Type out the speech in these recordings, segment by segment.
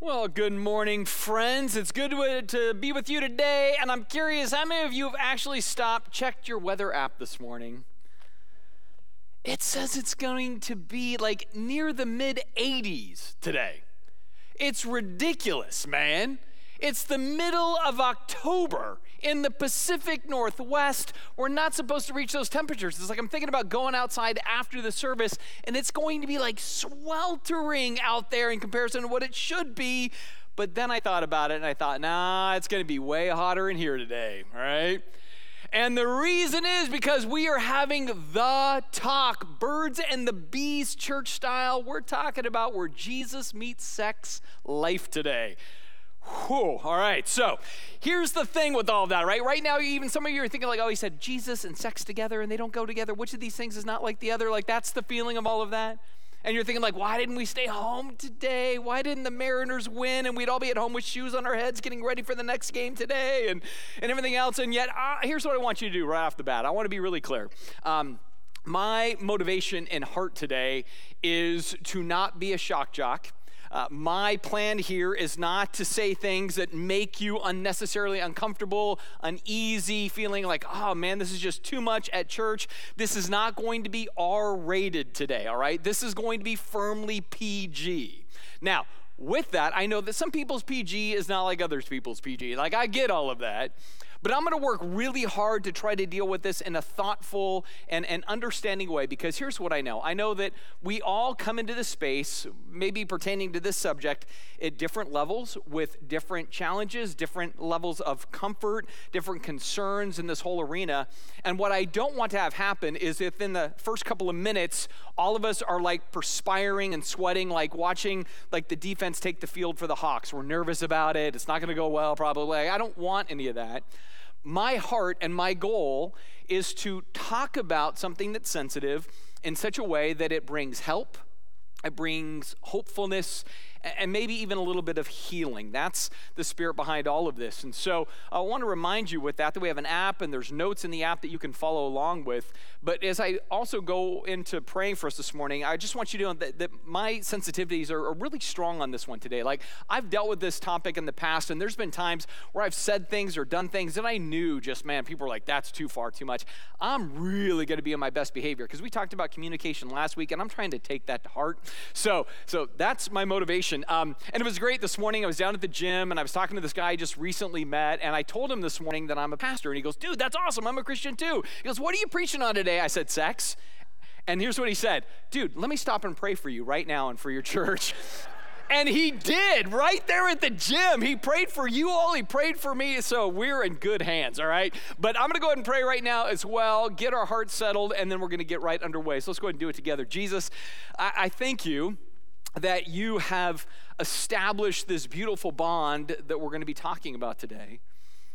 Well, good morning, friends. It's good to, be with you today. And I'm curious how many of you have actually stopped, checked your weather app this morning? It says it's going to be like near the mid 80s today. It's ridiculous, man. It's the middle of October in the Pacific Northwest. We're not supposed to reach those temperatures. It's like I'm thinking about going outside after the service, and it's going to be like sweltering out there in comparison to what it should be. But then I thought about it and I thought, nah, it's going to be way hotter in here today, right? And the reason is because we are having the talk, birds and the bees church style. We're talking about where Jesus meets sex life today. Whew, all right, so here's the thing with all of that, right? Right now, even some of you are thinking, like, oh, he said Jesus and sex together and they don't go together. Which of these things is not like the other? Like, that's the feeling of all of that. And you're thinking, like, why didn't we stay home today? Why didn't the Mariners win? And we'd all be at home with shoes on our heads getting ready for the next game today and, and everything else. And yet, uh, here's what I want you to do right off the bat I want to be really clear. Um, my motivation and heart today is to not be a shock jock uh, my plan here is not to say things that make you unnecessarily uncomfortable, uneasy, feeling like, oh man, this is just too much at church. This is not going to be R rated today, all right? This is going to be firmly PG. Now, with that, I know that some people's PG is not like others people's PG. Like, I get all of that. But I'm going to work really hard to try to deal with this in a thoughtful and, and understanding way because here's what I know. I know that we all come into this space, maybe pertaining to this subject, at different levels with different challenges, different levels of comfort, different concerns in this whole arena. And what I don't want to have happen is if in the first couple of minutes, all of us are like perspiring and sweating, like watching like the defense take the field for the Hawks. We're nervous about it. It's not going to go well, probably. I don't want any of that my heart and my goal is to talk about something that's sensitive in such a way that it brings help, it brings hopefulness, and maybe even a little bit of healing. That's the spirit behind all of this. And so I want to remind you with that that we have an app and there's notes in the app that you can follow along with. But as I also go into praying for us this morning, I just want you to know that, that my sensitivities are, are really strong on this one today. Like I've dealt with this topic in the past, and there's been times where I've said things or done things that I knew just, man, people were like, that's too far, too much. I'm really going to be on my best behavior because we talked about communication last week, and I'm trying to take that to heart. So, so that's my motivation um, and it was great this morning. I was down at the gym and I was talking to this guy I just recently met. And I told him this morning that I'm a pastor. And he goes, Dude, that's awesome. I'm a Christian too. He goes, What are you preaching on today? I said, Sex. And here's what he said Dude, let me stop and pray for you right now and for your church. And he did right there at the gym. He prayed for you all. He prayed for me. So we're in good hands, all right? But I'm going to go ahead and pray right now as well, get our hearts settled, and then we're going to get right underway. So let's go ahead and do it together. Jesus, I, I thank you that you have established this beautiful bond that we're going to be talking about today.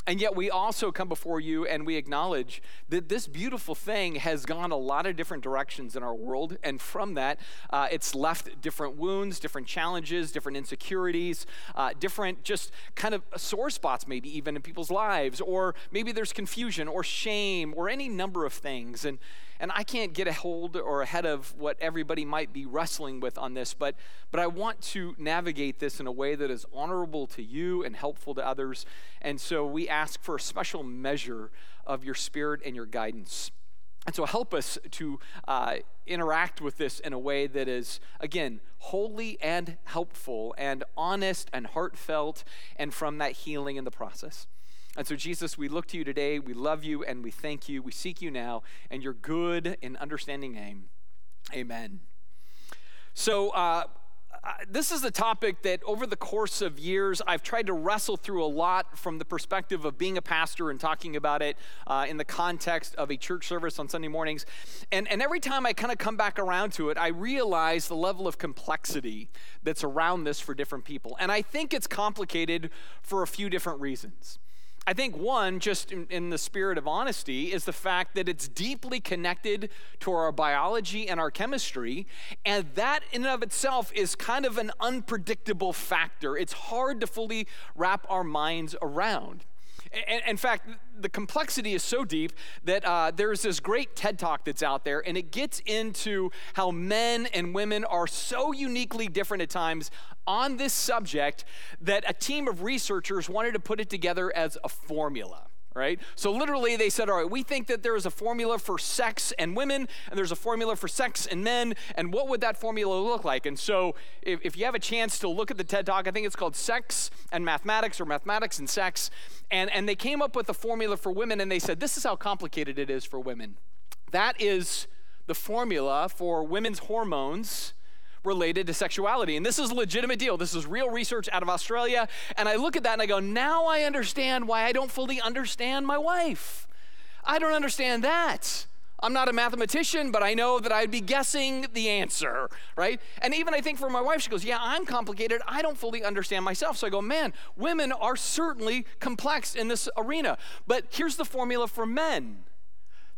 And yet, we also come before you and we acknowledge that this beautiful thing has gone a lot of different directions in our world. And from that, uh, it's left different wounds, different challenges, different insecurities, uh, different just kind of sore spots, maybe even in people's lives. Or maybe there's confusion or shame or any number of things. And, and I can't get a hold or ahead of what everybody might be wrestling with on this, but, but I want to navigate this in a way that is honorable to you and helpful to others. And so we ask for a special measure of your spirit and your guidance. And so help us to uh, interact with this in a way that is, again, holy and helpful and honest and heartfelt, and from that healing in the process. And so, Jesus, we look to you today. We love you and we thank you. We seek you now and your good and understanding name. Amen. So, uh, this is a topic that over the course of years I've tried to wrestle through a lot from the perspective of being a pastor and talking about it uh, in the context of a church service on Sunday mornings. And, and every time I kind of come back around to it, I realize the level of complexity that's around this for different people. And I think it's complicated for a few different reasons. I think one, just in, in, the spirit of honesty, is the fact that it's deeply connected to our biology and our chemistry. And that, in and of itself, is kind of an unpredictable factor. It's hard to fully wrap our minds around. In fact, the complexity is so deep that uh, there's this great TED talk that's out there, and it gets into how men and women are so uniquely different at times on this subject that a team of researchers wanted to put it together as a formula right? So literally they said, all right, we think that there is a formula for sex and women, and there's a formula for sex and men, and what would that formula look like? And so if, if you have a chance to look at the TED Talk, I think it's called Sex and Mathematics or Mathematics and Sex, and, and they came up with a formula for women, and they said, this is how complicated it is for women. That is the formula for women's hormones related to sexuality. And this is a legitimate deal. This is real research out of Australia. And I look at that and I go, now I understand why I don't fully understand my wife. I don't understand that. I'm not a mathematician, but I know that I'd be guessing the answer, right? And even I think for my wife, she goes, Yeah, I'm complicated. I don't fully understand myself. So I go, Man, women are certainly complex in this arena. But here's the formula for men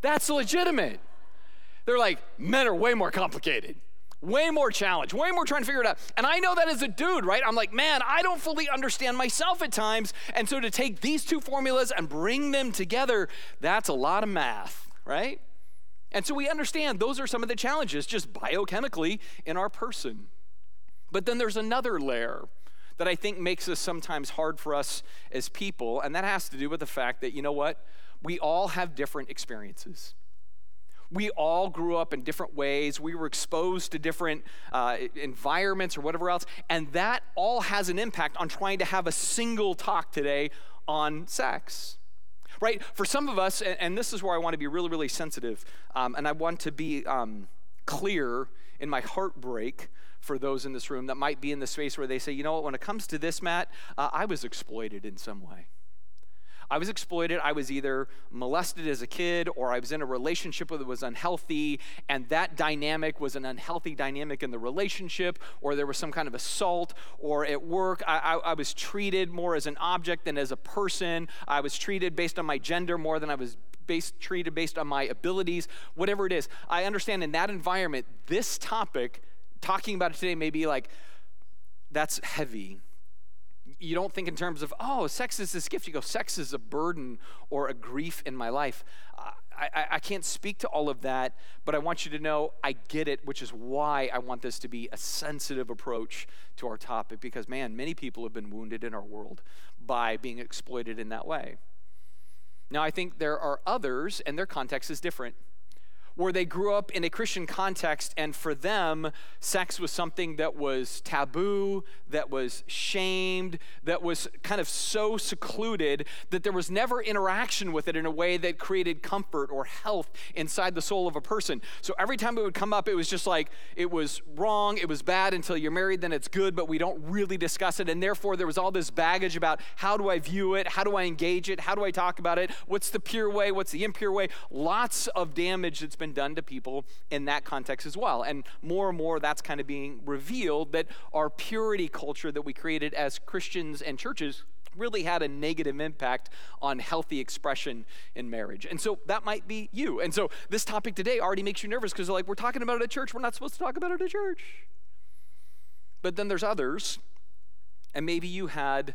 that's legitimate. They're like, Men are way more complicated way more challenge, way more trying to figure it out. And I know that as a dude, right? I'm like, man, I don't fully understand myself at times. And so to take these two formulas and bring them together, that's a lot of math, right? And so we understand those are some of the challenges just biochemically in our person. But then there's another layer that I think makes this sometimes hard for us as people, and that has to do with the fact that, you know what? We all have different experiences we all grew up in different ways. We were exposed to different uh, environments or whatever else. And that all has an impact on trying to have a single talk today on sex. Right? For some of us, and, and this is where I want to be really, really sensitive, um, and I want to be um, clear in my heartbreak for those in this room that might be in the space where they say, you know what, when it comes to this, Matt, uh, I was exploited in some way. I was exploited. I was either molested as a kid or I was in a relationship that was unhealthy, and that dynamic was an unhealthy dynamic in the relationship, or there was some kind of assault, or at work, I, I, I was treated more as an object than as a person. I was treated based on my gender more than I was based, treated based on my abilities, whatever it is. I understand in that environment, this topic, talking about it today, may be like, that's heavy you don't think in terms of, oh, sex is this gift. You go, sex is a burden or a grief in my life. I, I, I, can't speak to all of that, but I want you to know I get it, which is why I want this to be a sensitive approach to our topic because, man, many people have been wounded in our world by being exploited in that way. Now, I think there are others, and their context is different where they grew up in a Christian context, and for them, sex was something that was taboo, that was shamed, that was kind of so secluded that there was never interaction with it in a way that created comfort or health inside the soul of a person. So every time it would come up, it was just like it was wrong, it was bad until you're married, then it's good, but we don't really discuss it. And therefore, there was all this baggage about how do I view it, how do I engage it, how do I talk about it, what's the pure way, what's the impure way. Lots of damage that's been been done to people in that context as well. And more and more, that's kind of being revealed that our purity culture that we created as Christians and churches really had a negative impact on healthy expression in marriage. And so that might be you. And so this topic today already makes you nervous because like we're talking about it at church, we're not supposed to talk about it at church. But then there's others, and maybe you had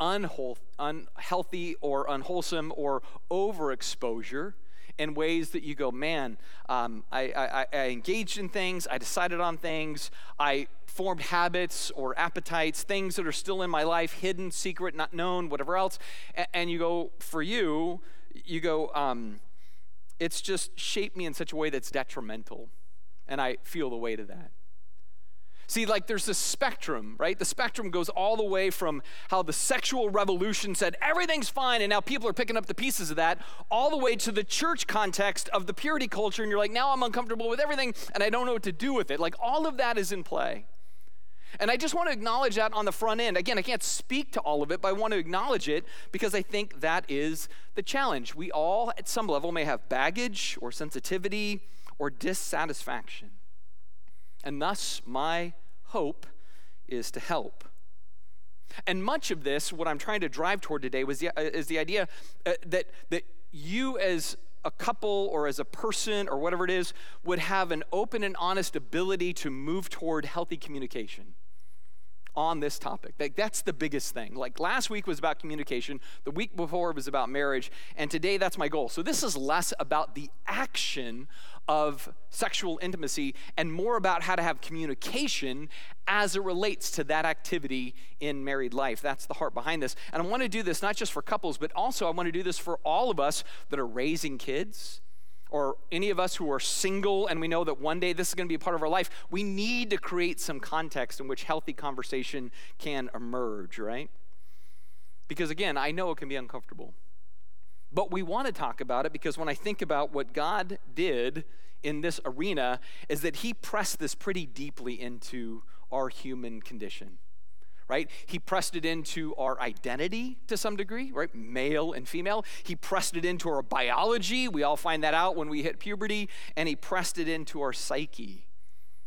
unhealthy or unwholesome or overexposure in ways that you go, man, um, I, I, I engaged in things, I decided on things, I formed habits or appetites, things that are still in my life, hidden, secret, not known, whatever else. And, and you go, for you, you go, um, it's just shaped me in such a way that's detrimental. And I feel the weight of that. See, like there's this spectrum, right? The spectrum goes all the way from how the sexual revolution said everything's fine, and now people are picking up the pieces of that, all the way to the church context of the purity culture, and you're like, now I'm uncomfortable with everything, and I don't know what to do with it. Like all of that is in play. And I just want to acknowledge that on the front end. Again, I can't speak to all of it, but I want to acknowledge it because I think that is the challenge. We all, at some level, may have baggage or sensitivity or dissatisfaction. And thus, my hope is to help. And much of this, what I'm trying to drive toward today, was the, uh, is the idea uh, that, that you, as a couple or as a person or whatever it is, would have an open and honest ability to move toward healthy communication. on this topic. Like, that's the biggest thing. Like last week was about communication, the week before was about marriage, and today that's my goal. So this is less about the action of sexual intimacy and more about how to have communication as it relates to that activity in married life. That's the heart behind this. And I want to do this not just for couples, but also I want to do this for all of us that are raising kids or any of us who are single and we know that one day this is going to be a part of our life, we need to create some context in which healthy conversation can emerge, right? Because again, I know it can be uncomfortable. But we want to talk about it because when I think about what God did in this arena, is that He pressed this pretty deeply into our human condition right? He pressed it into our identity to some degree, right? Male and female. He pressed it into our biology. We all find that out when we hit puberty. And he pressed it into our psyche.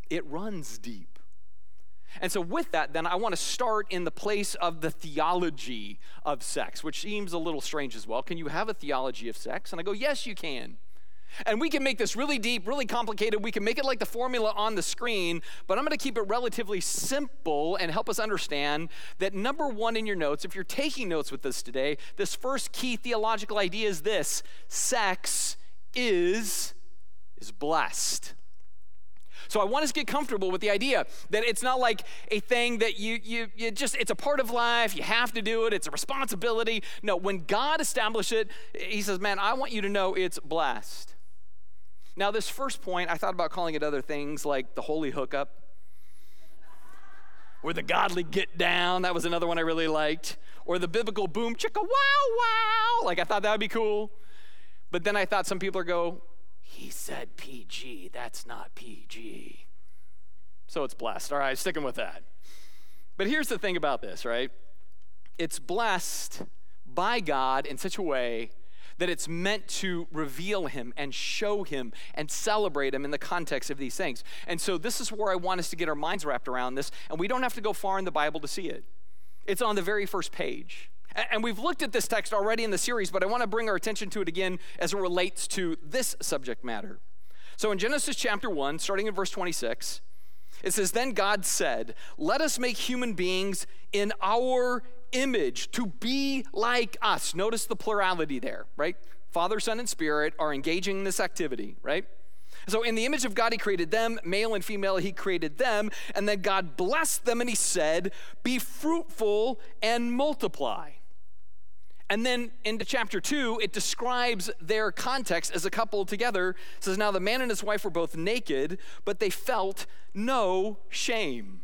It runs deep. And so, with that, then I want to start in the place of the theology of sex, which seems a little strange as well. Can you have a theology of sex? And I go, yes, you can. And we can make this really deep, really complicated. We can make it like the formula on the screen, but I'm going to keep it relatively simple and help us understand that number one in your notes, if you're taking notes with us today, this first key theological idea is this sex is, is blessed. So I want us to get comfortable with the idea that it's not like a thing that you, you, you just, it's a part of life, you have to do it, it's a responsibility. No, when God established it, He says, man, I want you to know it's blessed. Now, this first point, I thought about calling it other things like the holy hookup or the godly get down. That was another one I really liked. Or the biblical boom chicka wow wow. Like I thought that would be cool. But then I thought some people are go, he said PG. That's not PG. So it's blessed. All right, sticking with that. But here's the thing about this, right? It's blessed by God in such a way that it's meant to reveal him and show him and celebrate him in the context of these things. And so this is where I want us to get our minds wrapped around this, and we don't have to go far in the Bible to see it. It's on the very first page. And we've looked at this text already in the series, but I want to bring our attention to it again as it relates to this subject matter. So in Genesis chapter 1, starting in verse 26, it says, Then God said, Let us make human beings in our image to be like us. Notice the plurality there, right? Father, Son, and Spirit are engaging in this activity, right? So, in the image of God, He created them, male and female, He created them, and then God blessed them and He said, Be fruitful and multiply. And then into chapter two, it describes their context as a couple together. It says, Now the man and his wife were both naked, but they felt no shame.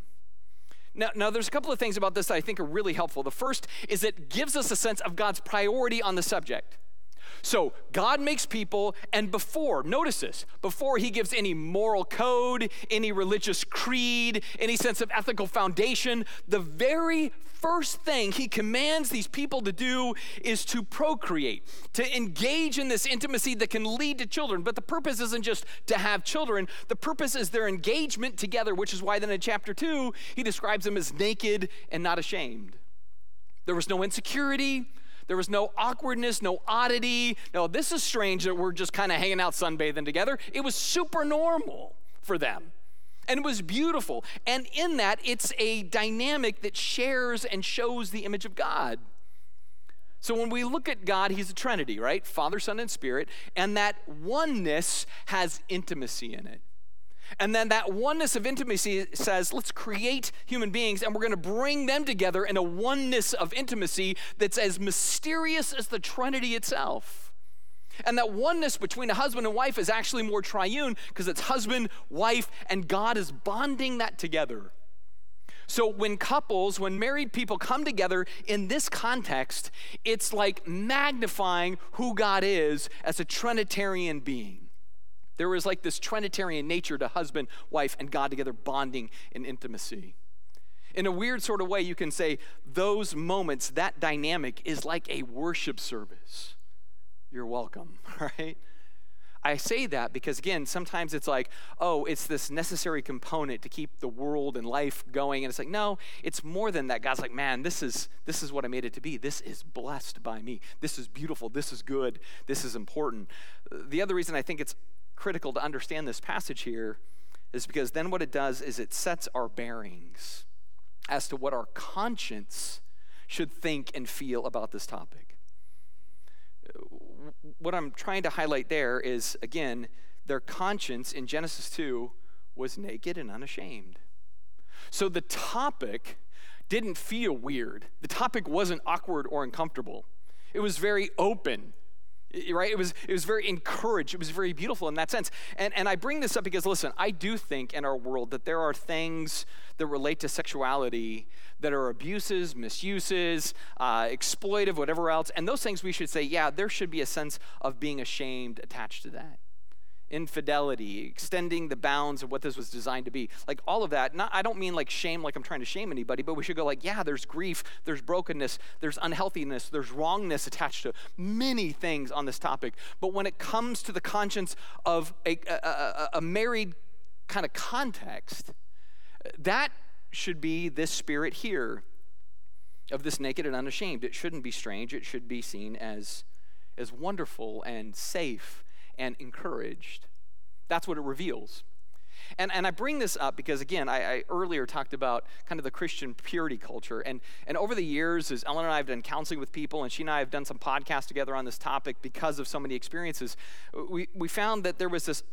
Now, now, there's a couple of things about this that I think are really helpful. The first is it gives us a sense of God's priority on the subject. So, God makes people, and before, notice this, before he gives any moral code, any religious creed, any sense of ethical foundation, the very first thing he commands these people to do is to procreate, to engage in this intimacy that can lead to children. But the purpose isn't just to have children, the purpose is their engagement together, which is why then in chapter 2, he describes them as naked and not ashamed. There was no insecurity. There was no awkwardness, no oddity. No, this is strange that we're just kind of hanging out sunbathing together. It was super normal for them. And it was beautiful. And in that, it's a dynamic that shares and shows the image of God. So when we look at God, He's a Trinity, right? Father, Son, and Spirit. And that oneness has intimacy in it. And then that oneness of intimacy says, let's create human beings and we're going to bring them together in a oneness of intimacy that's as mysterious as the Trinity itself. And that oneness between a husband and wife is actually more triune because it's husband, wife, and God is bonding that together. So when couples, when married people come together in this context, it's like magnifying who God is as a Trinitarian being. There was like this Trinitarian nature to husband, wife, and God together bonding in intimacy. In a weird sort of way, you can say those moments, that dynamic is like a worship service. You're welcome, right? I say that because, again, sometimes it's like, oh, it's this necessary component to keep the world and life going. And it's like, no, it's more than that. God's like, man, this is, this is what I made it to be. This is blessed by me. This is beautiful. This is good. This is important. The other reason I think it's critical to understand this passage here is because then what it does is it sets our bearings. as to what our conscience should think and feel about this topic. What I'm trying to highlight there is, again, their conscience in Genesis 2 was naked and unashamed. So the topic didn't feel weird. The topic wasn't awkward or uncomfortable. It was very open right? It was it was very encouraged. It was very beautiful in that sense. And and i bring this up because listen i do think in our world that there are things that relate to sexuality that are abuses misuses uh, exploitive whatever else. And those things we should say yeah there should be a sense of being ashamed attached to that infidelity, extending the bounds of what this was designed to be. Like all of that. Not, I don't mean like shame, like I'm trying to shame anybody, but we should go like, yeah, there's grief, there's brokenness, there's unhealthiness, there's wrongness attached to many things on this topic. But when it comes to the conscience of a, a, a, a married kind of context, that should be this spirit here of this naked and unashamed. It shouldn't be strange. It should be seen as, as wonderful and safe and encouraged. That's what it reveals. And, and I bring this up because, again, I, I, earlier talked about kind of the Christian purity culture. And, and over the years, as Ellen and I have done counseling with people, and she and I have done some podcasts together on this topic because of so many experiences, we, we found that there was this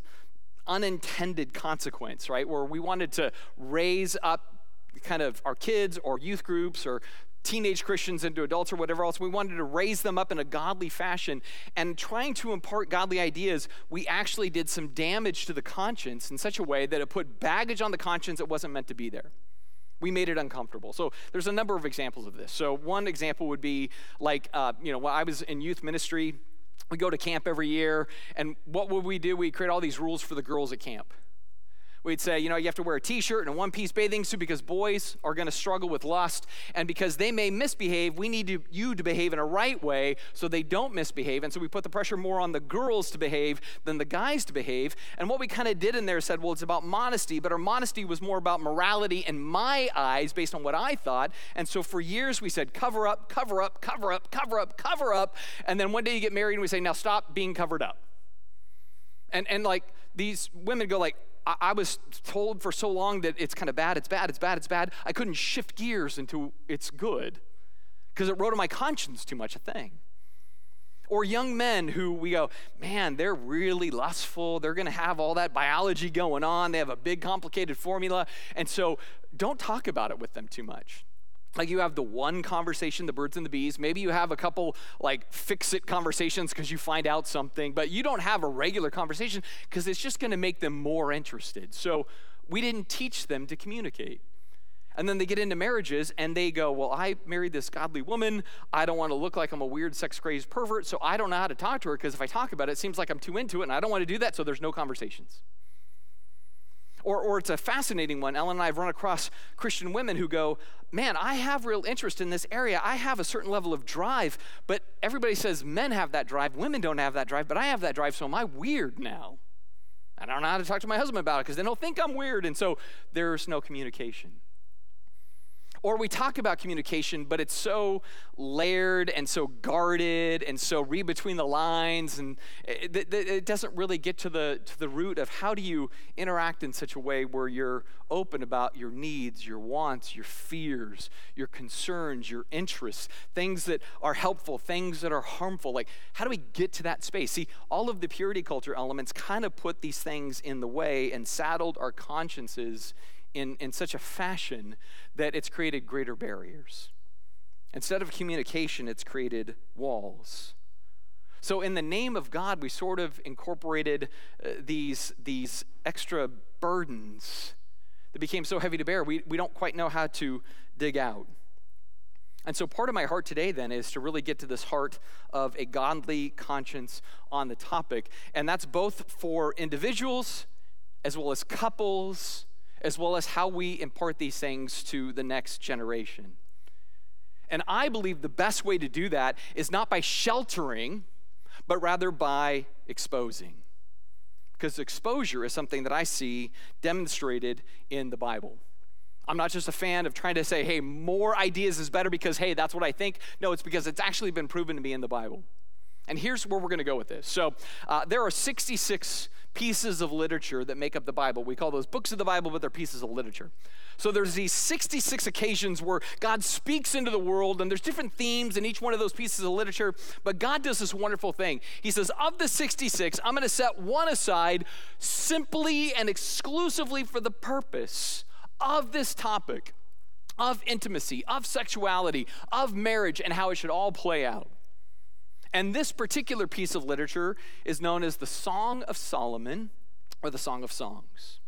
unintended consequence, right? Where we wanted to raise up kind of our kids or youth groups or teenage Christians into adults or whatever else. We wanted to raise them up in a godly fashion. And trying to impart godly ideas, we actually did some damage to the conscience in such a way that it put baggage on the conscience that wasn't meant to be there. We made it uncomfortable. So there's a number of examples of this. So one example would be like, uh, you know, when I was in youth ministry, we go to camp every year, and what would we do? We create all these rules for the girls at camp we'd say, you know, you have to wear a t shirt and a one piece bathing suit because boys are going to struggle with lust. And because they may misbehave, we need to, you to behave in a right way so they don't misbehave. And so we put the pressure more on the girls to behave than the guys to behave. And what we kind of did in there said, well, it's about modesty, but our modesty was more about morality in my eyes based on what I thought. And so for years we said, cover up, cover up, cover up, cover up, cover up. And then one day you get married and we say, now stop being covered up. And, and like these women go like, I, was told for so long that it's kind of bad, it's bad, it's bad, it's bad. I couldn't shift gears into it's good because it wrote on my conscience too much a thing. Or young men who we go, man, they're really lustful. They're going to have all that biology going on. They have a big, complicated formula. And so don't talk about it with them too much. Like you have the one conversation, the birds and the bees. Maybe you have a couple like fix it conversations because you find out something, but you don't have a regular conversation because it's just going to make them more interested. So we didn't teach them to communicate. And then they get into marriages and they go, Well, I married this godly woman. I don't want to look like I'm a weird sex crazed pervert, so I don't know how to talk to her because if I talk about it, it seems like I'm too into it and I don't want to do that, so there's no conversations. Or, or it's a fascinating one. Ellen and I have run across Christian women who go, Man, I have real interest in this area. I have a certain level of drive, but everybody says men have that drive. Women don't have that drive, but I have that drive, so am I weird now? I don't know how to talk to my husband about it because they don't think I'm weird. And so there's no communication. Or we talk about communication, but it's so layered and so guarded and so read between the lines, and it, it, it, doesn't really get to the, to the root of how do you interact in such a way where you're open about your needs, your wants, your fears, your concerns, your interests, things that are helpful, things that are harmful. Like, how do we get to that space? See, all of the purity culture elements kind of put these things in the way and saddled our consciences in, in such a fashion that it's created greater barriers. Instead of communication, it's created walls. So, in the name of God, we sort of incorporated uh, these, these extra burdens that became so heavy to bear, we, we don't quite know how to dig out. And so, part of my heart today then is to really get to this heart of a godly conscience on the topic. And that's both for individuals as well as couples as well as how we impart these things to the next generation. And I believe the best way to do that is not by sheltering, but rather by exposing. Because exposure is something that I see demonstrated in the Bible. I'm not just a fan of trying to say, hey, more ideas is better because, hey, that's what I think. No, it's because it's actually been proven to be in the Bible. And here's where we're going to go with this. So, uh, there are 66 pieces of literature that make up the Bible. We call those books of the Bible, but they're pieces of literature. So there's these 66 occasions where God speaks into the world, and there's different themes in each one of those pieces of literature. But God does this wonderful thing. He says, Of the 66, I'm going to set one aside simply and exclusively for the purpose of this topic of intimacy, of sexuality, of marriage, and how it should all play out. And this particular piece of literature is known as the Song of Solomon or the Song of Songs.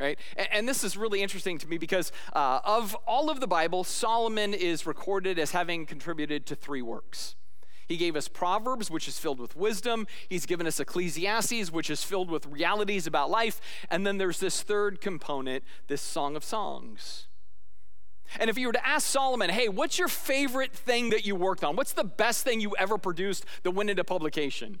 Right? And, this is really interesting to me because uh, of all of the Bible, Solomon is recorded as having contributed to three works. He gave us Proverbs, which is filled with wisdom. He's given us Ecclesiastes, which is filled with realities about life. And then there's this third component, this Song of Songs. And if you were to ask Solomon, hey, what's your favorite thing that you worked on? What's the best thing you ever produced that went into publication?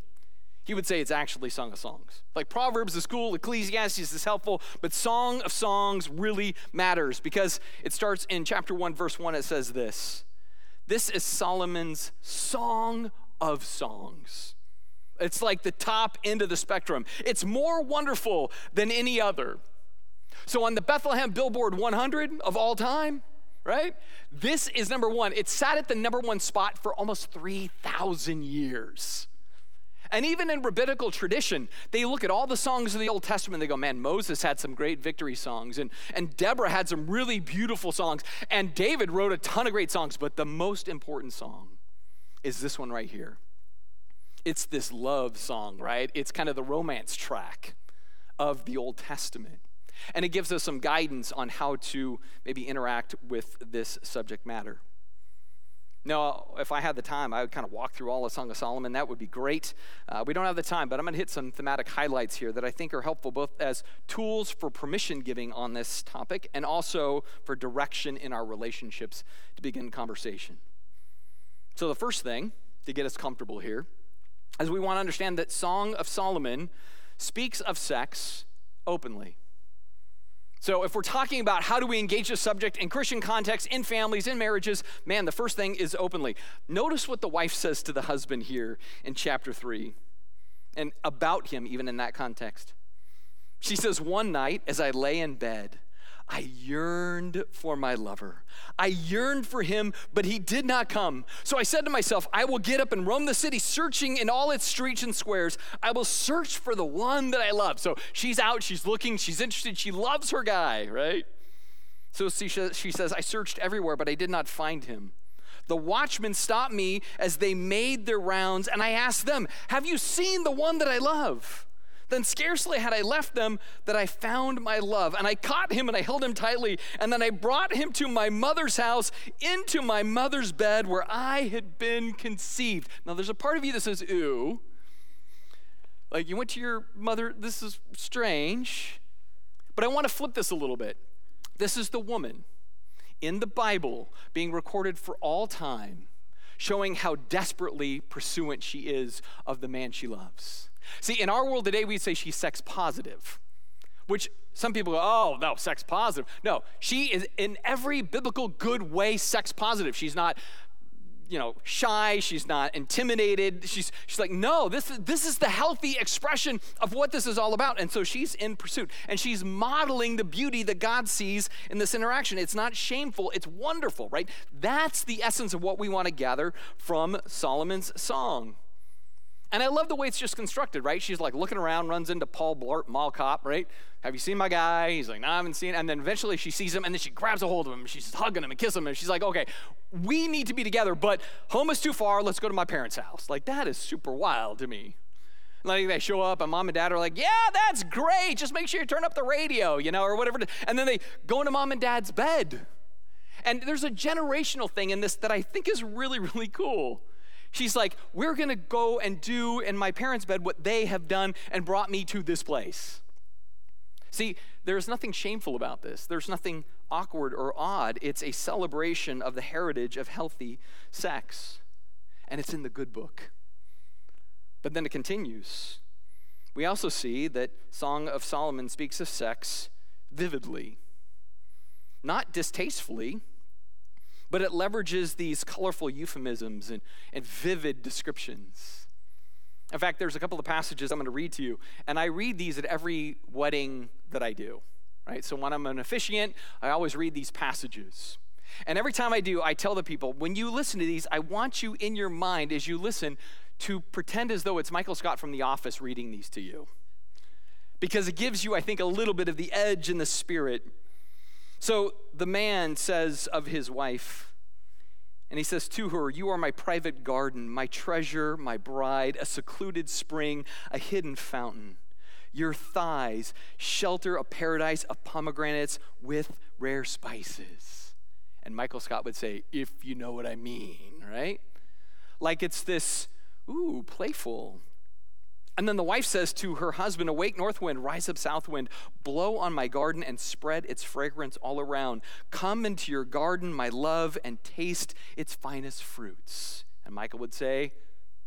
He would say it's actually Song of Songs. Like Proverbs is cool, Ecclesiastes is helpful, but Song of Songs really matters because it starts in chapter 1, verse 1. It says this This is Solomon's Song of Songs. It's like the top end of the spectrum. It's more wonderful than any other. So on the Bethlehem Billboard 100 of all time, right? This is number one. It sat at the number one spot for almost 3,000 years. And even in rabbinical tradition, they look at all the songs of the Old Testament, they go, man, Moses had some great victory songs, and, and Deborah had some really beautiful songs, and David wrote a ton of great songs, but the most important song is this one right here. It's this love song, right? It's kind of the romance track of the Old Testament. And it gives us some guidance on how to maybe interact with this subject matter. Now, if I had the time, I would kind of walk through all of Song of Solomon. That would be great. Uh, we don't have the time, but I'm going to hit some thematic highlights here that I think are helpful both as tools for permission giving on this topic and also for direction in our relationships to begin conversation. So, the first thing to get us comfortable here is we want to understand that Song of Solomon speaks of sex openly. So, if we're talking about how do we engage this subject in Christian context, in families, in marriages, man, the first thing is openly. Notice what the wife says to the husband here in chapter 3 and about him, even in that context. She says, One night as I lay in bed, I yearned for my lover. I yearned for him, but he did not come. So I said to myself, I will get up and roam the city, searching in all its streets and squares. I will search for the one that I love. So she's out, she's looking, she's interested, she loves her guy, right? So she says, I searched everywhere, but I did not find him. The watchmen stopped me as they made their rounds, and I asked them, Have you seen the one that I love? Then scarcely had I left them that I found my love. And I caught him and I held him tightly. And then I brought him to my mother's house, into my mother's bed where I had been conceived. Now, there's a part of you that says, Ooh. Like you went to your mother, this is strange. But I want to flip this a little bit. This is the woman in the Bible being recorded for all time, showing how desperately pursuant she is of the man she loves. See, in our world today, we say she's sex positive, which some people go, oh, no, sex positive. No, she is in every biblical good way sex positive. She's not you know shy she's not intimidated she's she's like no this is this is the healthy expression of what this is all about and so she's in pursuit and she's modeling the beauty that god sees in this interaction it's not shameful it's wonderful right that's the essence of what we want to gather from solomon's song and I love the way it's just constructed, right? She's like looking around, runs into Paul Blart, Mall Cop, right? Have you seen my guy? He's like, no, I haven't seen. And then eventually she sees him and then she grabs a hold of him. She's hugging him and kissing him. And she's like, okay, we need to be together, but home is too far. Let's go to my parents' house. Like, that is super wild to me. Like they show up and mom and dad are like, yeah, that's great. Just make sure you turn up the radio, you know, or whatever. And then they go into mom and dad's bed. And there's a generational thing in this that I think is really, really cool. She's like, We're going to go and do in my parents' bed what they have done and brought me to this place. See, there's nothing shameful about this. There's nothing awkward or odd. It's a celebration of the heritage of healthy sex. And it's in the good book. But then it continues. We also see that Song of Solomon speaks of sex vividly, not distastefully but it leverages these colorful euphemisms and, and vivid descriptions. In fact, there's a couple of passages I'm going to read to you, and I read these at every wedding that I do, right? So when I'm an officiant, I always read these passages. And every time I do, I tell the people, when you listen to these, I want you in your mind as you listen to pretend as though it's Michael Scott from The Office reading these to you. Because it gives you, I think, a little bit of the edge in the spirit. So the man says of his wife, and he says to her, You are my private garden, my treasure, my bride, a secluded spring, a hidden fountain. Your thighs shelter a paradise of pomegranates with rare spices. And Michael Scott would say, If you know what I mean, right? Like it's this, ooh, playful, and then the wife says to her husband, Awake, north wind, rise up, south wind, blow on my garden and spread its fragrance all around. Come into your garden, my love, and taste its finest fruits. And Michael would say,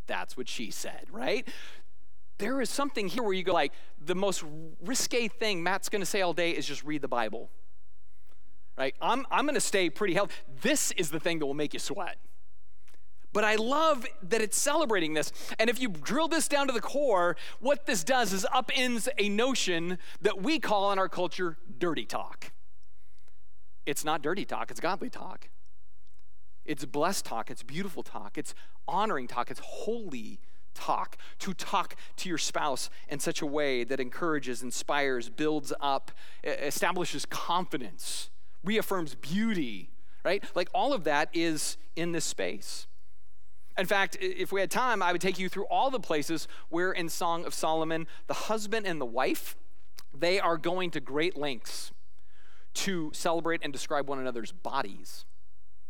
That's what she said, right? There is something here where you go, like, the most risque thing Matt's gonna say all day is just read the Bible. Right? I'm, I'm gonna stay pretty healthy. This is the thing that will make you sweat. But I love that it's celebrating this. And if you drill this down to the core, what this does is upends a notion that we call in our culture dirty talk. It's not dirty talk, it's godly talk. It's blessed talk, it's beautiful talk, it's honoring talk, it's holy talk. To talk to your spouse in such a way that encourages, inspires, builds up, establishes confidence, reaffirms beauty, right? Like all of that is in this space. In fact, if we had time, I would take you through all the places where in Song of Solomon, the husband and the wife, they are going to great lengths to celebrate and describe one another's bodies.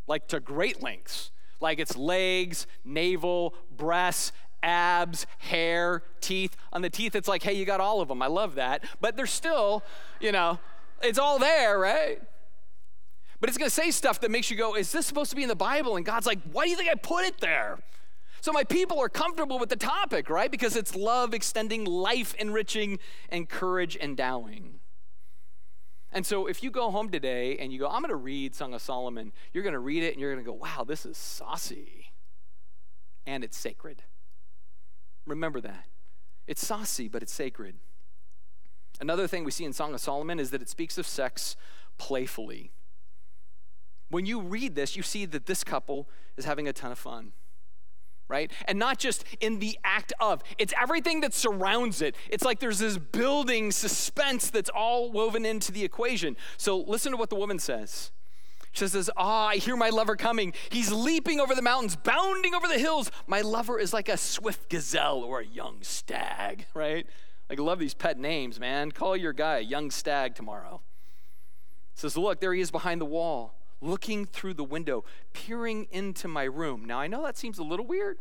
Like to great lengths. Like it's legs, navel, breasts, abs, hair, teeth. On the teeth, it's like, hey, you got all of them. I love that. But they're still, you know, it's all there, right? But it's going to say stuff that makes you go, is this supposed to be in the Bible? And God's like, why do you think I put it there? So my people are comfortable with the topic, right? Because it's love extending, life enriching, and courage endowing. And so if you go home today and you go, I'm going to read Song of Solomon, you're going to read it and you're going to go, wow, this is saucy. And it's sacred. Remember that. It's saucy, but it's sacred. Another thing we see in Song of Solomon is that it speaks of sex playfully. When you read this, you see that this couple is having a ton of fun. Right? And not just in the act of, it's everything that surrounds it. It's like there's this building suspense that's all woven into the equation. So listen to what the woman says. She says, Ah, I hear my lover coming. He's leaping over the mountains, bounding over the hills. My lover is like a swift gazelle or a young stag, right? Like, I love these pet names, man. Call your guy a young stag tomorrow. Says, Look, there he is behind the wall looking through the window, peering into my room. Now, I know that seems a little weird,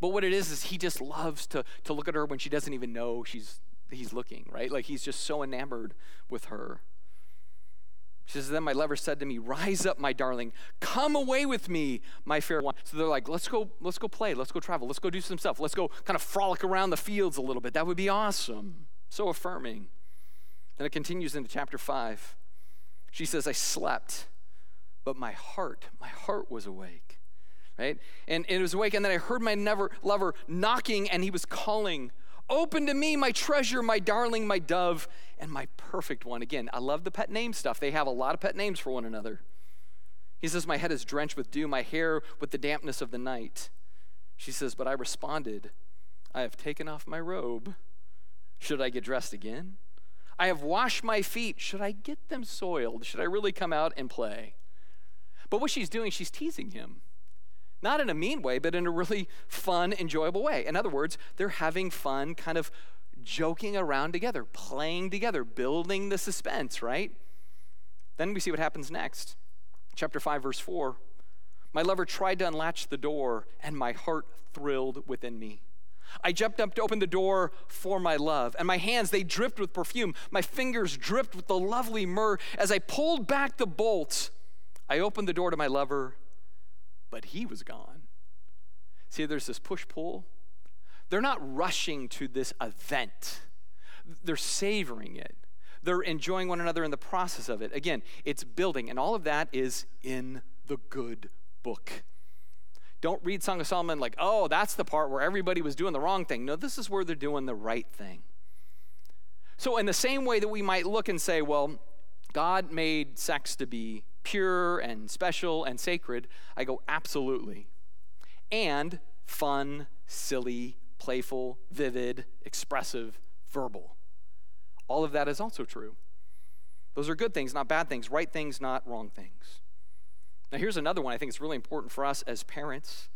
but what it is is he just loves to, to look at her when she doesn't even know she's, he's looking, right? Like he's just so enamored with her. She says, Then my lover said to me, Rise up, my darling, come away with me, my fair one. So they're like, Let's go, let's go play, let's go travel, let's go do some stuff, let's go kind of frolic around the fields a little bit. That would be awesome. So affirming. Then it continues into chapter 5. She says, I slept, but my heart, my heart was awake. Right? And, and it was awake, and then I heard my never lover knocking, and he was calling, Open to me, my treasure, my darling, my dove, and my perfect one. Again, I love the pet name stuff. They have a lot of pet names for one another. He says, My head is drenched with dew, my hair with the dampness of the night. She says, But I responded, I have taken off my robe. Should I get dressed again? I have washed my feet. Should I get them soiled? Should I really come out and play? But what she's doing, she's teasing him. Not in a mean way, but in a really fun, enjoyable way. In other words, they're having fun, kind of joking around together, playing together, building the suspense, right? Then we see what happens next. Chapter 5, verse 4. My lover tried to unlatch the door, and my heart thrilled within me. I jumped up to open the door for my love, and my hands, they dripped with perfume. My fingers dripped with the lovely myrrh. As I pulled back the bolt, I opened the door to my lover, but he was gone. See, there's this push pull. They're not rushing to this event, they're savoring it. They're enjoying one another in the process of it. Again, it's building, and all of that is in the good book. Don't read Song of Solomon like, oh, that's the part where everybody was doing the wrong thing. No, this is where they're doing the right thing. So, in the same way that we might look and say, well, God made sex to be pure and special and sacred, I go, absolutely. And fun, silly, playful, vivid, expressive, verbal. All of that is also true. Those are good things, not bad things, right things, not wrong things. Now, here's another one I think it's really important for us as parents.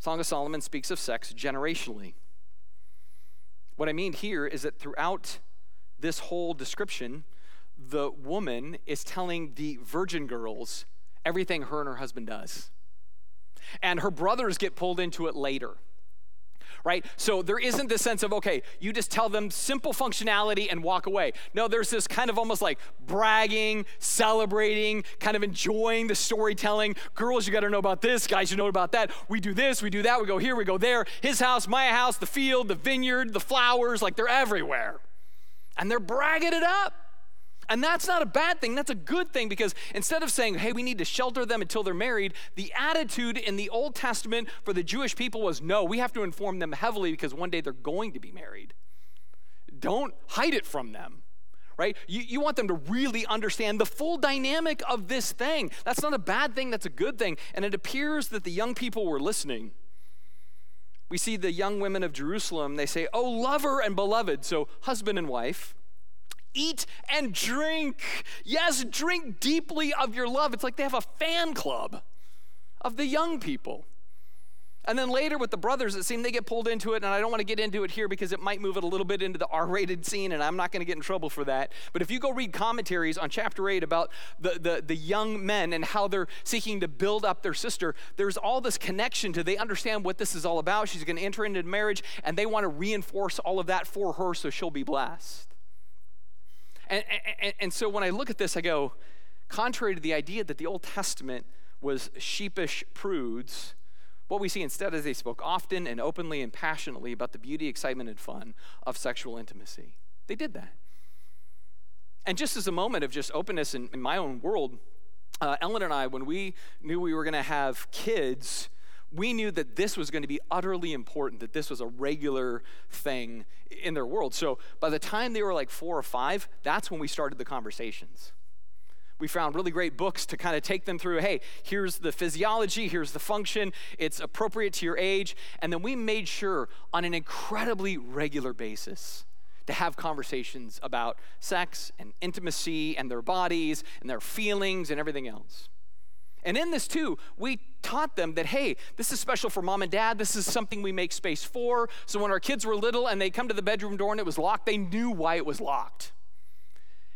Song of Solomon speaks of sex generationally. What I mean here is that throughout this whole description, the woman is telling the virgin girls everything her and her husband does. And her brothers get pulled into it later right? So there isn't this sense of, okay, you just tell them simple functionality and walk away. No, there's this kind of almost like bragging, celebrating, kind of enjoying the storytelling. Girls, you got to know about this. Guys, you know about that. We do this, we do that, we go here, we go there. His house, my house, the field, the vineyard, the flowers, like they're everywhere. And they're bragging it up. And that's not a bad thing. That's a good thing because instead of saying, hey, we need to shelter them until they're married, the attitude in the Old Testament for the Jewish people was no, we have to inform them heavily because one day they're going to be married. Don't hide it from them, right? You, you want them to really understand the full dynamic of this thing. That's not a bad thing, that's a good thing. And it appears that the young people were listening. We see the young women of Jerusalem, they say, oh, lover and beloved, so husband and wife eat and drink. Yes, drink deeply of your love. It's like they have a fan club of the young people. And then later with the brothers, it seemed they get pulled into it, and I don't want to get into it here because it might move it a little bit into the R rated scene, and I'm not going to get in trouble for that. But if you go read commentaries on chapter 8 about the, the, the young men and how they're seeking to build up their sister, there's all this connection to they understand what this is all about. She's going to enter into marriage, and they want to reinforce all of that for her so she'll be blessed. And, and, and so when I look at this, I go, contrary to the idea that the Old Testament was sheepish prudes, what we see instead is they spoke often and openly and passionately about the beauty, excitement, and fun of sexual intimacy. They did that. And just as a moment of just openness in, in my own world, uh, Ellen and I, when we knew we were going to have kids, we knew that this was going to be utterly important, that this was a regular thing in their world. So by the time they were like four or five, that's when we started the conversations. We found really great books to kind of take them through. Hey, here's the physiology, here's the function, it's appropriate to your age. And then we made sure on an incredibly regular basis to have conversations about sex and intimacy and their bodies and their feelings and everything else. And in this, too, we taught them that, hey, this is special for mom and dad. This is something we make space for. So when our kids were little and they come to the bedroom door and it was locked, they knew why it was locked.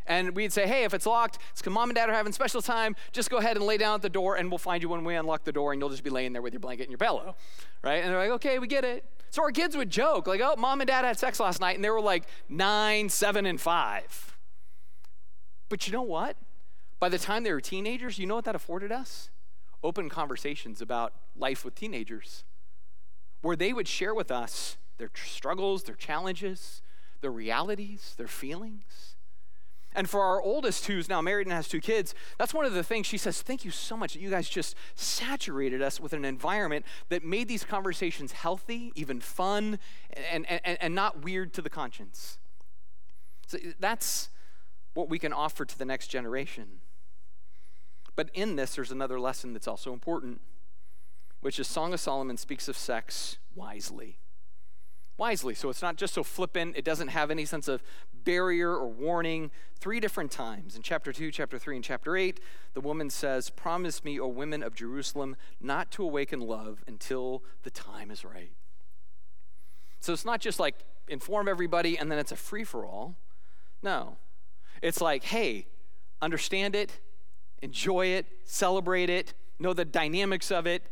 And we'd say, hey, if it's locked, it's because mom and dad are having special time. Just go ahead and lay down at the door, and we'll find you when we unlock the door, and you'll just be laying there with your blanket and your pillow. Right? And they're like, okay, we get it. So our kids would joke, like, oh, mom and dad had sex last night, and they were like nine, seven, and five. But you know what? By the time they were teenagers, you know what that afforded us? Open conversations about life with teenagers, where they would share with us their struggles, their challenges, their realities, their feelings. And for our oldest, who's now married and has two kids, that's one of the things she says, Thank you so much that you guys just saturated us with an environment that made these conversations healthy, even fun, and, and, and not weird to the conscience. So that's what we can offer to the next generation. But in this, there's another lesson that's also important, which is Song of Solomon speaks of sex wisely. Wisely. So it's not just so flippant, it doesn't have any sense of barrier or warning. Three different times in chapter 2, chapter 3, and chapter 8, the woman says, Promise me, O women of Jerusalem, not to awaken love until the time is right. So it's not just like inform everybody and then it's a free for all. No. It's like, hey, understand it, enjoy it, celebrate it, know the dynamics of it,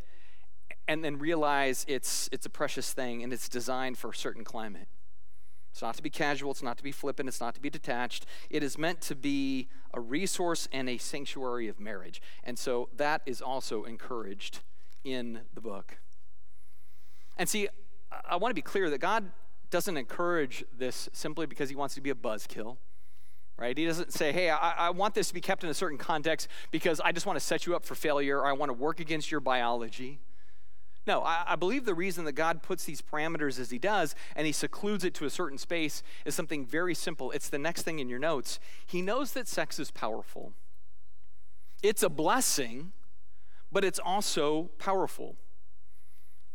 and then realize it's, it's a precious thing and it's designed for a certain climate. It's not to be casual, it's not to be flippant, it's not to be detached. It is meant to be a resource and a sanctuary of marriage. And so that is also encouraged in the book. And see, I want to be clear that God doesn't encourage this simply because he wants to be a buzzkill right? He doesn't say, hey, I, I, want this to be kept in a certain context because I just want to set you up for failure or I want to work against your biology. No, I, I, believe the reason that God puts these parameters as He does and He secludes it to a certain space is something very simple. It's the next thing in your notes. He knows that sex is powerful, it's a blessing, but it's also powerful.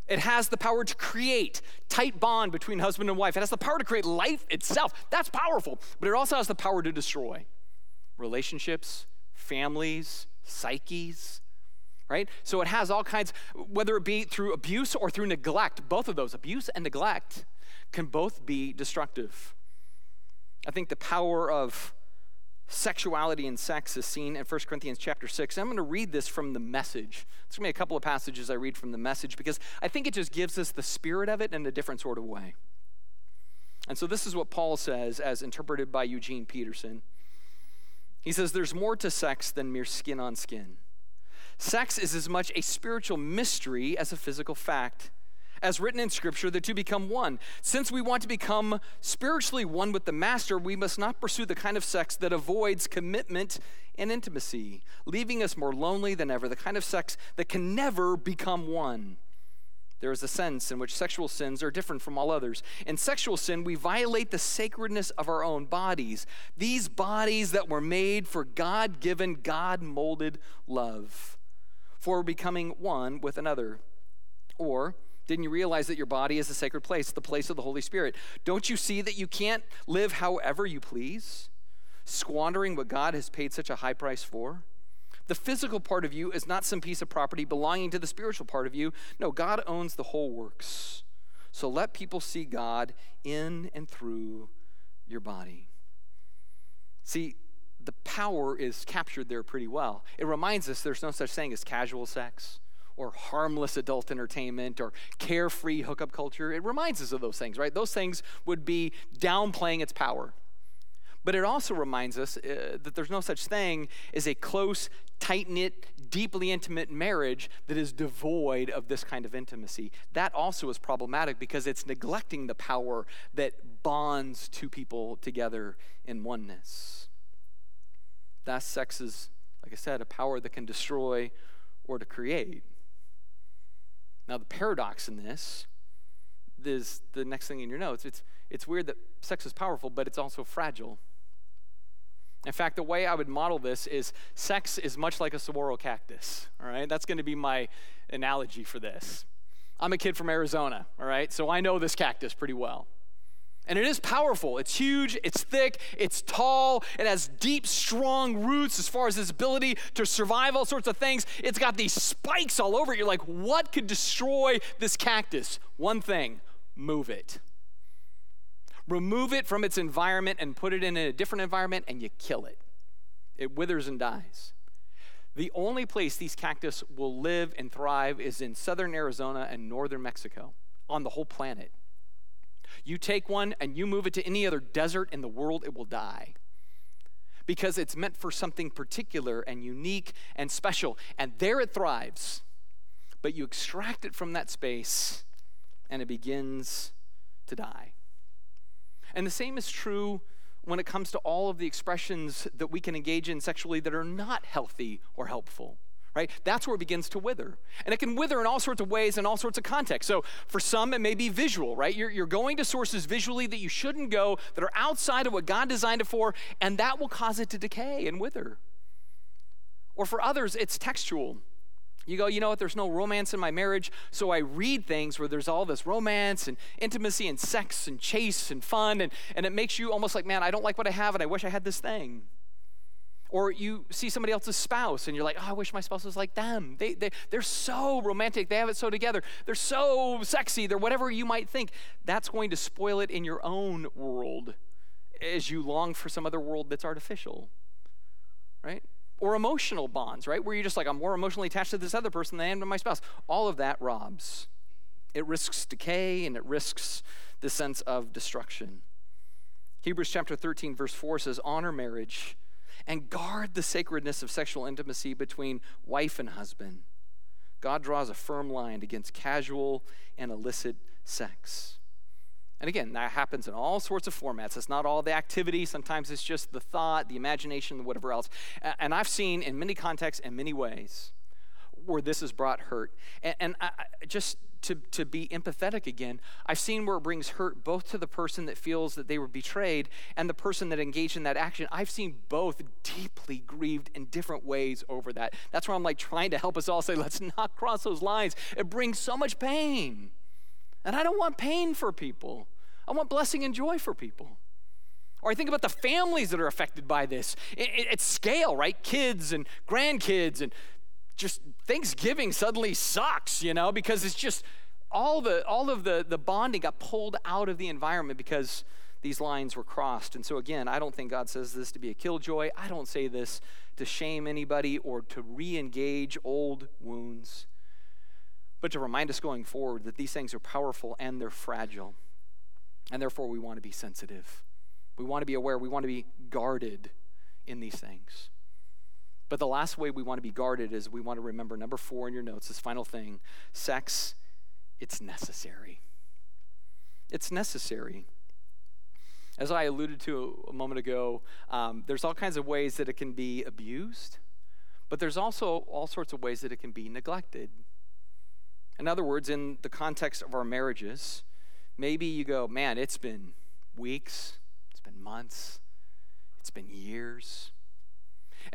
It has the power to create tight bond between husband and wife. It has the power to create life itself. That's powerful. But it also has the power to destroy relationships, families, psyches, right? So it has all kinds, whether it be through abuse or through neglect, both of those, abuse and neglect, can both be destructive. I think the power of sexuality and sex is seen in 1 Corinthians chapter 6. I'm going to read this from the message. There's going to be a couple of passages I read from the message because I think it just gives us the spirit of it in a different sort of way. And so this is what Paul says as interpreted by Eugene Peterson. He says, There's more to sex than mere skin on skin. Sex is as much a spiritual mystery as a physical fact. As written in Scripture, the two become one. Since we want to become spiritually one with the Master, we must not pursue the kind of sex that avoids commitment and intimacy, leaving us more lonely than ever, the kind of sex that can never become one. There is a sense in which sexual sins are different from all others. In sexual sin, we violate the sacredness of our own bodies, these bodies that were made for God given, God molded love, for becoming one with another. Or, didn't you realize that your body is a sacred place, the place of the Holy Spirit? Don't you see that you can't live however you please, squandering what God has paid such a high price for? The physical part of you is not some piece of property belonging to the spiritual part of you. No, God owns the whole works. So let people see God in and through your body. See, the power is captured there pretty well. It reminds us there's no such thing as casual sex or harmless adult entertainment or carefree hookup culture. It reminds us of those things, right? Those things would be downplaying its power. But it also reminds us uh, that there's no such thing as a close, tight knit, deeply intimate marriage that is devoid of this kind of intimacy. That also is problematic because it's neglecting the power that bonds two people together in oneness. Thus, sex is, like I said, a power that can destroy or to create. Now, the paradox in this is the next thing in your notes. It's, it's weird that sex is powerful, but it's also fragile. In fact, the way I would model this is sex is much like a saguaro cactus, all right? That's going to be my analogy for this. I'm a kid from Arizona, all right? So I know this cactus pretty well. And it is powerful. It's huge, it's thick, it's tall, it has deep, strong roots as far as its ability to survive all sorts of things. It's got these spikes all over it. You're like, what could destroy this cactus? One thing move it. Remove it from its environment and put it in a different environment, and you kill it. It withers and dies. The only place these cactus will live and thrive is in southern Arizona and northern Mexico on the whole planet. You take one and you move it to any other desert in the world, it will die. Because it's meant for something particular and unique and special. And there it thrives. But you extract it from that space and it begins to die. And the same is true when it comes to all of the expressions that we can engage in sexually that are not healthy or helpful. Right? That's where it begins to wither. And it can wither in all sorts of ways and all sorts of contexts. So for some, it may be visual, right? You're, you're going to sources visually that you shouldn't go, that are outside of what God designed it for, and that will cause it to decay and wither. Or for others, it's textual. You go, you know what, there's no romance in my marriage, so I read things where there's all this romance and intimacy and sex and chase and fun, and, and it makes you almost like, man, I don't like what I have and I wish I had this thing. Or you see somebody else's spouse and you're like, oh, I wish my spouse was like them. They, they, they're so romantic, they have it so together, they're so sexy, they're whatever you might think. That's going to spoil it in your own world as you long for some other world that's artificial, right? or emotional bonds, right? Where you're just like, I'm more emotionally attached to this other person than I am to my spouse. All of that robs. It risks decay and it risks the sense of destruction. Hebrews chapter 13, verse 4 says, Honor marriage and guard the sacredness of sexual intimacy between wife and husband. God draws a firm line against casual and illicit sex. And again, that happens in all sorts of formats. It's not all the activity, sometimes it's just the thought, the imagination, whatever else. And I've seen in many contexts and many ways where this has brought hurt. And, and I, just to, to be empathetic again, I've seen where it brings hurt both to the person that feels that they were betrayed and the person that engaged in that action. I've seen both deeply grieved in different ways over that. That's where I'm like trying to help us all say, let's not cross those lines. It brings so much pain. And I don't want pain for people, I want blessing and joy for people. Or I think about the families that are affected by this. At scale, right? Kids and grandkids and just Thanksgiving suddenly sucks, you know, because it's just all the all of the the bonding got pulled out of the environment because these lines were crossed. And so again, I don't think God says this to be a killjoy. I don't say this to shame anybody or to re-engage old wounds, but to remind us going forward that these things are powerful and they're fragile. And therefore we want to be sensitive. We want to be aware, we want to be guarded in these things. But the last way we want to be guarded is we want to remember number four in your notes, this final thing sex, it's necessary. It's necessary. As I alluded to a moment ago, um, there's all kinds of ways that it can be abused, but there's also all sorts of ways that it can be neglected. In other words, in the context of our marriages, maybe you go, man, it's been weeks, it's been months, it's been years.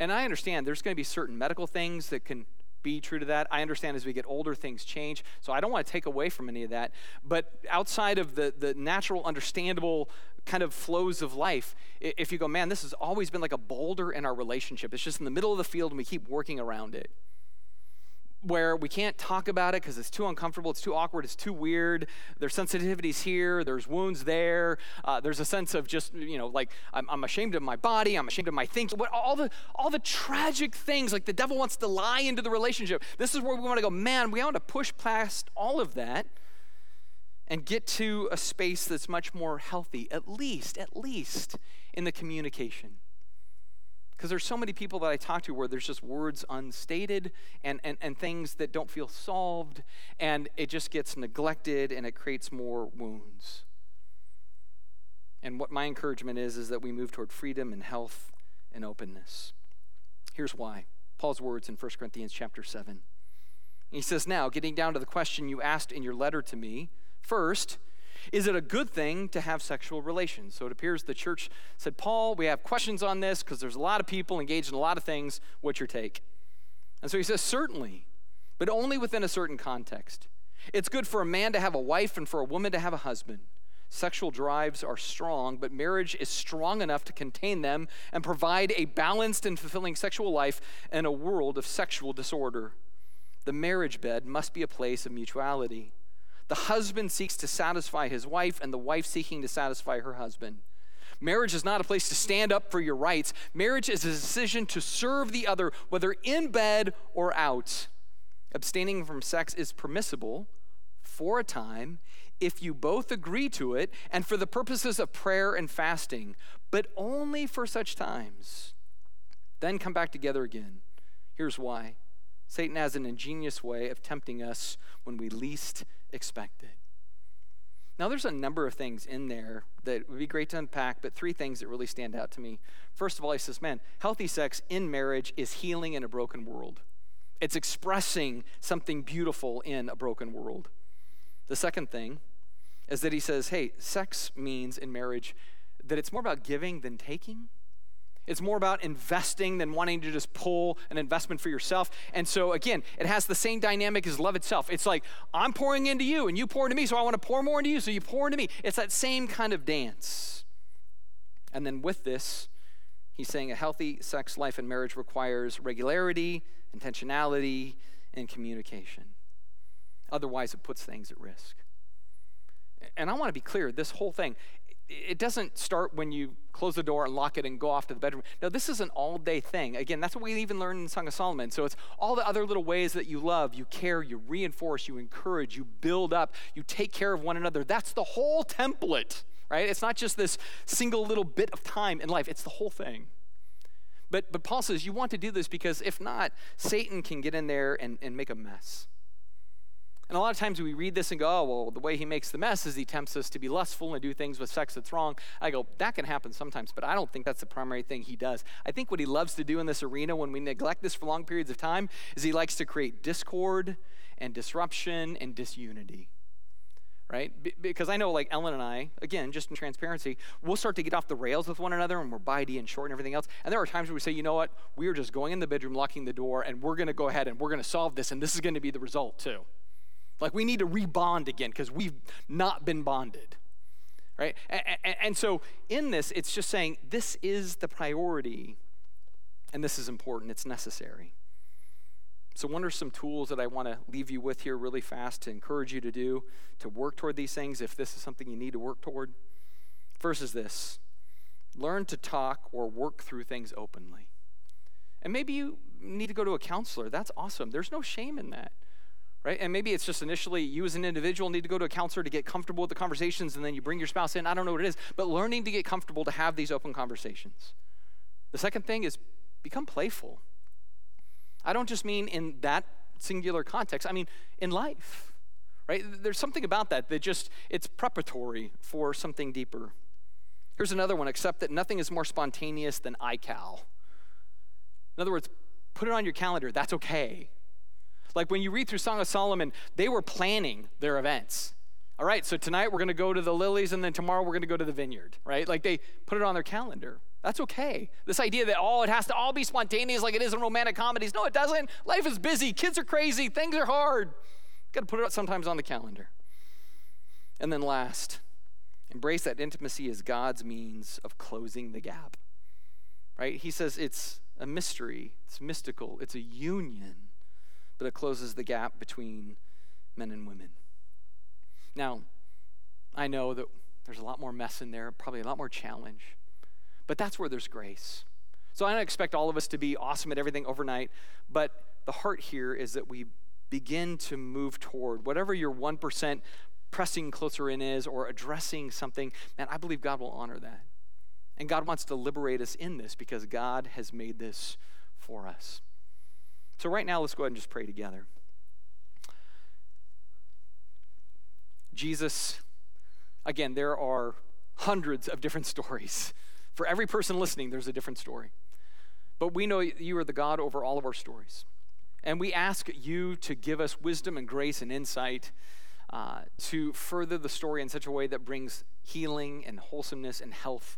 And I understand there's going to be certain medical things that can be true to that. I understand as we get older, things change. So I don't want to take away from any of that. But outside of the, the natural, understandable kind of flows of life, if you go, man, this has always been like a boulder in our relationship, it's just in the middle of the field and we keep working around it where we can't talk about it because it's too uncomfortable, it's too awkward, it's too weird. There's sensitivities here, there's wounds there. Uh, there's a sense of just you know like I'm, I'm, ashamed of my body, I'm ashamed of my. What all the all the tragic things like the devil wants to lie into the relationship. This is where we want to go. Man, we want to push past all of that and get to a space that's much more healthy, at least, at least in the communication. Because there's so many people that I talk to where there's just words unstated and, and, and things that don't feel solved, and it just gets neglected and it creates more wounds. And what my encouragement is, is that we move toward freedom and health and openness. Here's why. Paul's words in 1 Corinthians chapter 7. He says, Now, getting down to the question you asked in your letter to me, first, is it a good thing to have sexual relations? So it appears the church said, Paul, we have questions on this because there's a lot of people engaged in a lot of things. What's your take? And so he says, Certainly, but only within a certain context. It's good for a man to have a wife and for a woman to have a husband. Sexual drives are strong, but marriage is strong enough to contain them and provide a balanced and fulfilling sexual life in a world of sexual disorder. The marriage bed must be a place of mutuality. The husband seeks to satisfy his wife, and the wife seeking to satisfy her husband. Marriage is not a place to stand up for your rights. Marriage is a decision to serve the other, whether in bed or out. Abstaining from sex is permissible for a time if you both agree to it and for the purposes of prayer and fasting, but only for such times. Then come back together again. Here's why Satan has an ingenious way of tempting us when we least expect it. Now, there's a number of things in there that would be great to unpack, but three things that really stand out to me. First of all, he says, man, healthy sex in marriage is healing in a broken world. It's expressing something beautiful in a broken world. The second thing is that he says, hey, sex means in marriage that it's more about giving than taking. It's more about investing than wanting to just pull an investment for yourself. And so, again, it has the same dynamic as love itself. It's like, I'm pouring into you and you pour into me, so I want to pour more into you, so you pour into me. It's that same kind of dance. And then with this, he's saying a healthy sex life and marriage requires regularity, intentionality, and communication. Otherwise, it puts things at risk. And I want to be clear this whole thing, it doesn't start when you close the door and lock it and go off to the bedroom. No, this is an all day thing. Again, that's what we even learn in Song of Solomon. So it's all the other little ways that you love, you care, you reinforce, you encourage, you build up, you take care of one another. That's the whole template, right? It's not just this single little bit of time in life, it's the whole thing. But, but Paul says you want to do this because if not, Satan can get in there and, and make a mess. And a lot of times we read this and go, oh, well, the way he makes the mess is he tempts us to be lustful and do things with sex that's wrong. I go, that can happen sometimes, but I don't think that's the primary thing he does. I think what he loves to do in this arena when we neglect this for long periods of time is he likes to create discord and disruption and disunity right? Because I know, like Ellen and I, again, just in transparency, we'll start to get off the rails with one another and we're bitey and short and everything else. And there are times where we say, you know what, we are just going in the bedroom, locking the door, and we're going to go ahead and we're going to solve this, and this is going to be the result too. Like we need to rebond again because we've not been bonded. Right? And, and, and so in this, it's just saying this is the priority and this is important, it's necessary. So, what are some tools that I want to leave you with here really fast to encourage you to do to work toward these things if this is something you need to work toward? First is this learn to talk or work through things openly. And maybe you need to go to a counselor. That's awesome. There's no shame in that right? And maybe it's just initially you as an individual need to go to a counselor to get comfortable with the conversations and then you bring your spouse in. I don't know what it is, but learning to get comfortable to have these open conversations. The second thing is become playful. I don't just mean in that singular context, I mean in life, right? There's something about that that just, it's preparatory for something deeper. Here's another one accept that nothing is more spontaneous than iCal. In other words, put it on your calendar. That's okay. Like when you read through Song of Solomon, they were planning their events. All right, so tonight we're going to go to the lilies and then tomorrow we're going to go to the vineyard, right? Like they put it on their calendar. That's okay. This idea that, oh, it has to all be spontaneous like it is in romantic comedies. No, it doesn't. Life is busy. Kids are crazy. Things are hard. Got to put it sometimes on the calendar. And then last, embrace that intimacy as God's means of closing the gap, right? He says it's a mystery, it's mystical, it's a union but it closes the gap between men and women. Now, I know that there's a lot more mess in there, probably a lot more challenge, but that's where there's grace. So I don't expect all of us to be awesome at everything overnight, but the heart here is that we begin to move toward whatever your 1% pressing closer in is or addressing something, man, I believe God will honor that. And God wants to liberate us in this because God has made this for us. So, right now, let's go ahead and just pray together. Jesus, again, there are hundreds of different stories. For every person listening, there's a different story. But we know you are the God over all of our stories. And we ask you to give us wisdom and grace and insight uh, to further the story in such a way that brings healing and wholesomeness and health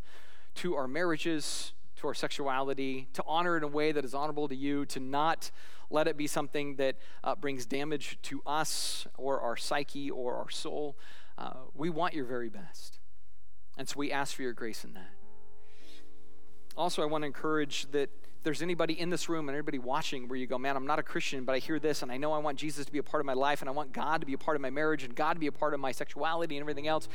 to our marriages, to our sexuality, to honor in a way that is honorable to you, to not let it be something that uh, brings damage to us or our psyche or our soul. Uh, we want your very best. And so we ask for your grace in that. Also, I want to encourage that there's anybody in this room and anybody watching where you go, man, I'm not a Christian, but I hear this and I know I want Jesus to be a part of my life and I want God to be a part of my marriage and God to be a part of my sexuality and everything else.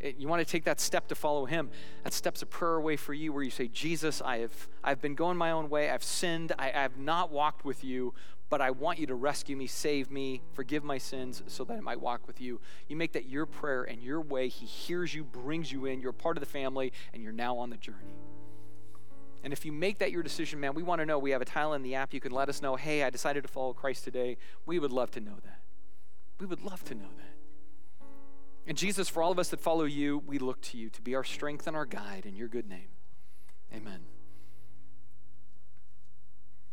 It, you want to take that step to follow Him. That step's a prayer away for you where you say, Jesus, I have, I've been going my own way. I've sinned. I, I have not walked with you, but I want you to rescue me, save me, forgive my sins so that I might walk with you. You make that your prayer and your way. He hears you, brings you in. You're part of the family, and you're now on the journey. And if you make that your decision, man, we want to know. We have a tile in the app. You can let us know, hey, I decided to follow Christ today. We would love to know that. We would love to know that. And Jesus, for all of us that follow you, we look to you to be our strength and our guide in your good name.